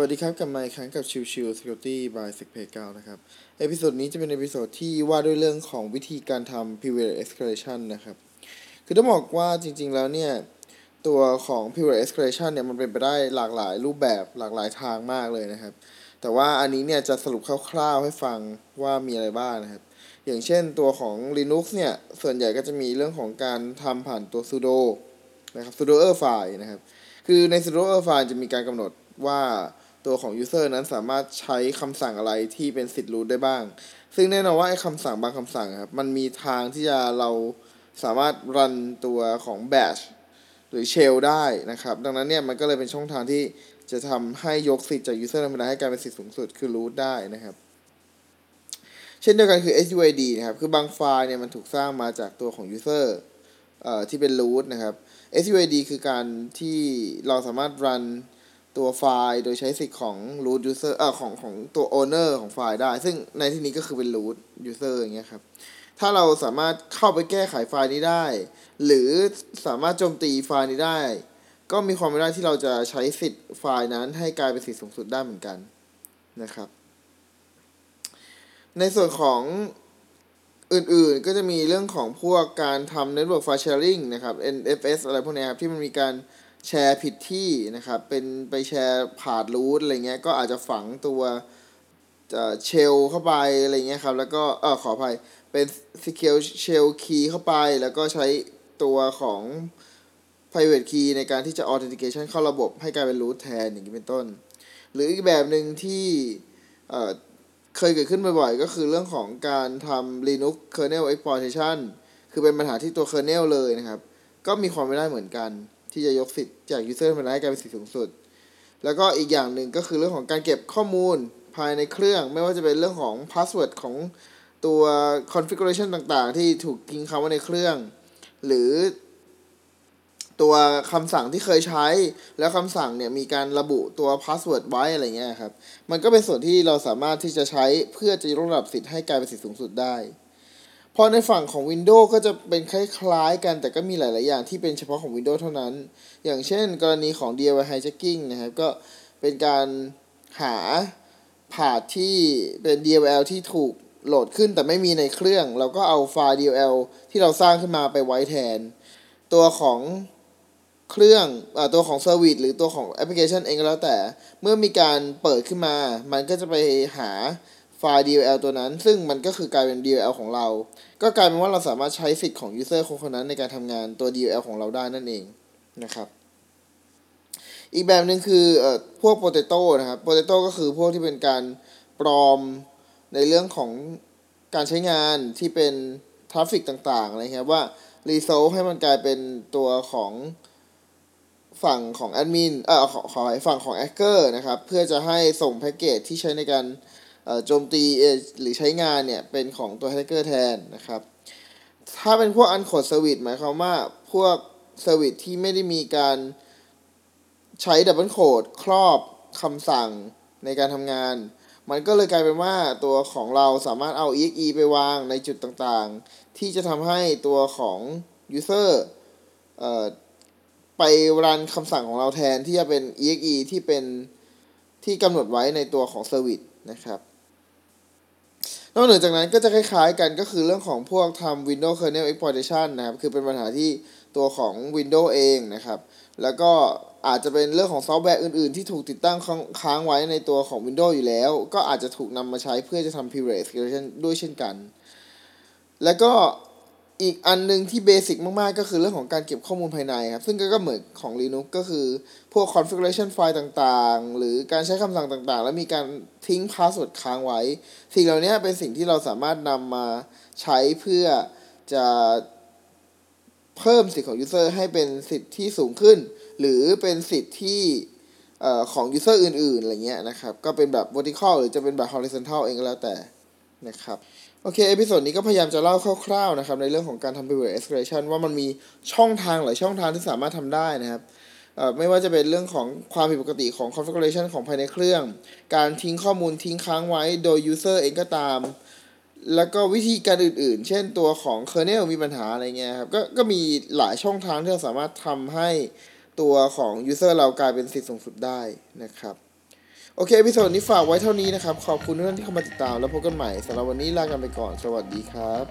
วัสดีครับกลับมาอีกครั้งกับชิวชิว Security by s e c p a y 9นะครับ เอพิโซดนี้จะเป็นเอพิโซดที่ว่าด้วยเรื่องของวิธีการทำ privilege escalation นะครับ คือต้องบอกว่าจริง ๆ แล้วเนี่ย ตัวของ privilege escalation เนี่ยมันเป็นไปได้หลากหลายรูปแบบหลากหลายทางมากเลยนะครับ แต่ว่าอันนี้เนี่ยจะสรุปคร่าวๆให้ฟังว่ามีอะไรบ้างนะครับ อย่างเช่นตัวของ Linux เนี่ย ส่วนใหญ่ก็จะมีเรื่องของการทำผ่านตัว sudo นะครับ sudoer file นะครับ คือใน sudoer file จะมีการกำหนดว่า ตัวของ user นั้นสามารถใช้คำสั่งอะไรที่เป็นสิทธิ์ root ได้บ้าง ซึ่งแน่นอนว่าไอ้คำสั่งบางคำสั่งครับ มันมีทางที่จะเราสามารถรันตัวของ bash หรือ shell ได้นะครับ ดังนั้นเนี่ยมันก็เลยเป็นช่องทางที่จะทำให้ยกสิทธิ์จาก user ธรรมดาให้กลายเป็นสิทธิ์สูงสุดคือ root ได้นะครับ เช่นเดียวกันคือ SUID นะครับ คือบางไฟล์เนี่ยมันถูกสร้างมาจากตัวของ user เอ่อที่เป็น root นะครับ SUID คือการที่เราสามารถรัน ตัวไฟล์โดยใช้สิทธิ์ของ root user เอ่อของของตัว owner ของไฟล์ได้ ซึ่งในที่นี้ก็คือเป็น root user อย่างเงี้ยครับ ถ้าเราสามารถเข้าไปแก้ไขไฟล์นี้ได้ หรือสามารถโจมตีไฟล์นี้ได้ ก็มีความเป็นได้ที่เราจะใช้สิทธิ์ไฟล์นั้นให้กลายเป็นสิทธิ์สูงสุดได้เหมือนกันนะครับ ในส่วนของอื่นๆ ก็จะมีเรื่องของพวกการทำ Network File Sharing นะครับ NFS อะไรพวกนี้ครับ ที่มันมีการ แชร์ผิดที่นะครับเป็นไปแชร์ผ่านรูทอะไรเงี้ยก็อาจจะฝังตัวเชลเข้าไปอะไรเงี้ยครับแล้วก็เออขออภัยเป็น secure shell key เข้าไป แล้วก็ใช้ตัวของ private key ในการที่จะ authentication เข้าระบบให้กลายเป็น root แทนอย่างนี้เป็นต้น หรืออีกแบบหนึ่งที่เเคยเกิดขึ้นบ่อยๆ ก็คือเรื่องของการทำ Linux kernel exploitation คือเป็นปัญหาที่ตัว kernel เลยนะครับ ก็มีความไม่ได้เหมือนกัน ที่จะยกสิทธิ์จาก user มาให้กลายเป็นสิทธิ์สูงสุด แล้วก็อีกอย่างหนึ่งก็คือเรื่องของการเก็บข้อมูลภายในเครื่อง ไม่ว่าจะเป็นเรื่องของ password ของตัว configuration ต่างๆ ที่ถูกทิ้งคำไว้ในเครื่อง หรือตัวคำสั่งที่เคยใช้ แล้วคำสั่งเนี่ยมีการระบุตัว password ไว้อะไรเงี้ยครับ มันก็เป็นส่วนที่เราสามารถที่จะใช้เพื่อจะยกระดับสิทธิ์ให้กลายเป็นสิทธิ์สูงสุดได้ พอในฝั่งของ Windows ก็จะเป็นคล้ายๆกัน แต่ก็มีหลาย ๆ อย่างที่เป็นเฉพาะของ Windows เท่านั้น อย่างเช่นกรณีของ DIY hijacking นะครับ ก็เป็นการหาผาดที่เป็น DLL ที่ถูกโหลดขึ้นแต่ไม่มีในเครื่อง เราก็เอาไฟล์ DLL ที่เราสร้างขึ้นมาไปไว้แทน ตัวของเครื่องอตัวของเซอร์วิสหรือตัวของแอปพลิเคชันเองก็แล้วแต่ เมื่อมีการเปิดขึ้นมา มันก็จะไปหา ไฟล์ DLL ตัวนั้น ซึ่งมันก็คือกลายเป็น DLL ของเรา ก็กลายเป็นว่าเราสามารถใช้สิทธิ์ของ user คนคนนั้นในการทำงานตัว DLL ของเราได้นั่นเองนะครับอีกแบบหนึ่งคือเอ่อพวก Potato นะครับ Potato ก็คือพวกที่เป็นการปลอมในเรื่องของการใช้งานที่เป็น traffic ต่างๆนะครับว่า result ให้มันกลายเป็นตัวของฝั่งของแอดมินเอ่อของของฝั่งของแอคเกอร์นะครับ เพื่อจะให้ส่งแพ็กเกจที่ใช้ในการ โจมตีหรือใช้งานเนี่ยเป็นของตัวแฮกเกอร์แทนนะครับ ถ้าเป็นพวก unquoted service หมายความว่าพวก service ที่ไม่ได้มีการใช้ double quote ครอบคำสั่งในการทำงาน มันก็เลยกลายเป็นว่าตัวของเราสามารถเอา exe ไปวางในจุดต่างๆ ที่จะทำให้ตัวของ user เอ่อไปรันคำสั่งของเราแทนที่จะเป็น exe ที่เป็นที่กำหนดไว้ในตัวของ service นะครับ นอกเหนือจากนั้นก็จะคล้ายๆกันก็คือเรื่องของพวกทำ Windows Kernel Exploitation นะครับ คือเป็นปัญหาที่ตัวของ Windows เองนะครับ แล้วก็อาจจะเป็นเรื่องของซอฟต์แวร์อื่นๆ ที่ถูกติดตั้งค้างไว้ในตัวของ Windows อยู่แล้ว ก็อาจจะถูกนำมาใช้เพื่อจะทำ privilege escalation ด้วยเช่นกัน แล้วก็ อีกอันนึงที่ basic มากๆ ก็คือเรื่องของการเก็บข้อมูลภายในครับ ซึ่งก็เหมือนของ Linux ก็คือ พวก configuration ไฟล์ต่างๆ หรือการใช้คำสั่งต่างๆ แล้วมีการทิ้ง password ค้างไว้ สิ่งเหล่านี้เป็นสิ่งที่เราสามารถนำมาใช้เพื่อจะเพิ่มสิทธิ์ของ user ให้เป็นสิทธิ์ที่สูงขึ้น หรือเป็นสิทธิ์ที่ของ user อื่นๆ อะไรเงี้ยนะครับ ก็เป็นแบบ vertical หรือจะเป็นแบบ horizontal เองก็แล้วแต่นะครับโอเค episode นี้ก็พยายามจะเล่าคร่าวๆนะครับในเรื่องของการทำ privilege escalation ว่ามันมีช่องทางหลายช่องทางที่สามารถทำได้นะครับไม่ว่าจะเป็นเรื่องของความผิดปกติของ configuration ของภายในเครื่อง การทิ้งข้อมูลทิ้งค้างไว้โดย user เองก็ตาม แล้วก็วิธีการอื่นๆ เช่นตัวของ kernel มีปัญหาอะไรเงี้ยครับก็ก็มีหลายช่องทางที่เราสามารถทำให้ตัวของ user เรากลายเป็นสิทธิ์สูงสุดได้นะครับ โอเค episode นี้ฝากไว้เท่านี้นะครับ ขอบคุณทุกท่านที่เข้ามาติดตาม แล้วพบกันใหม่สำหรับวันนี้ลากันไปก่อน สวัสดีครับ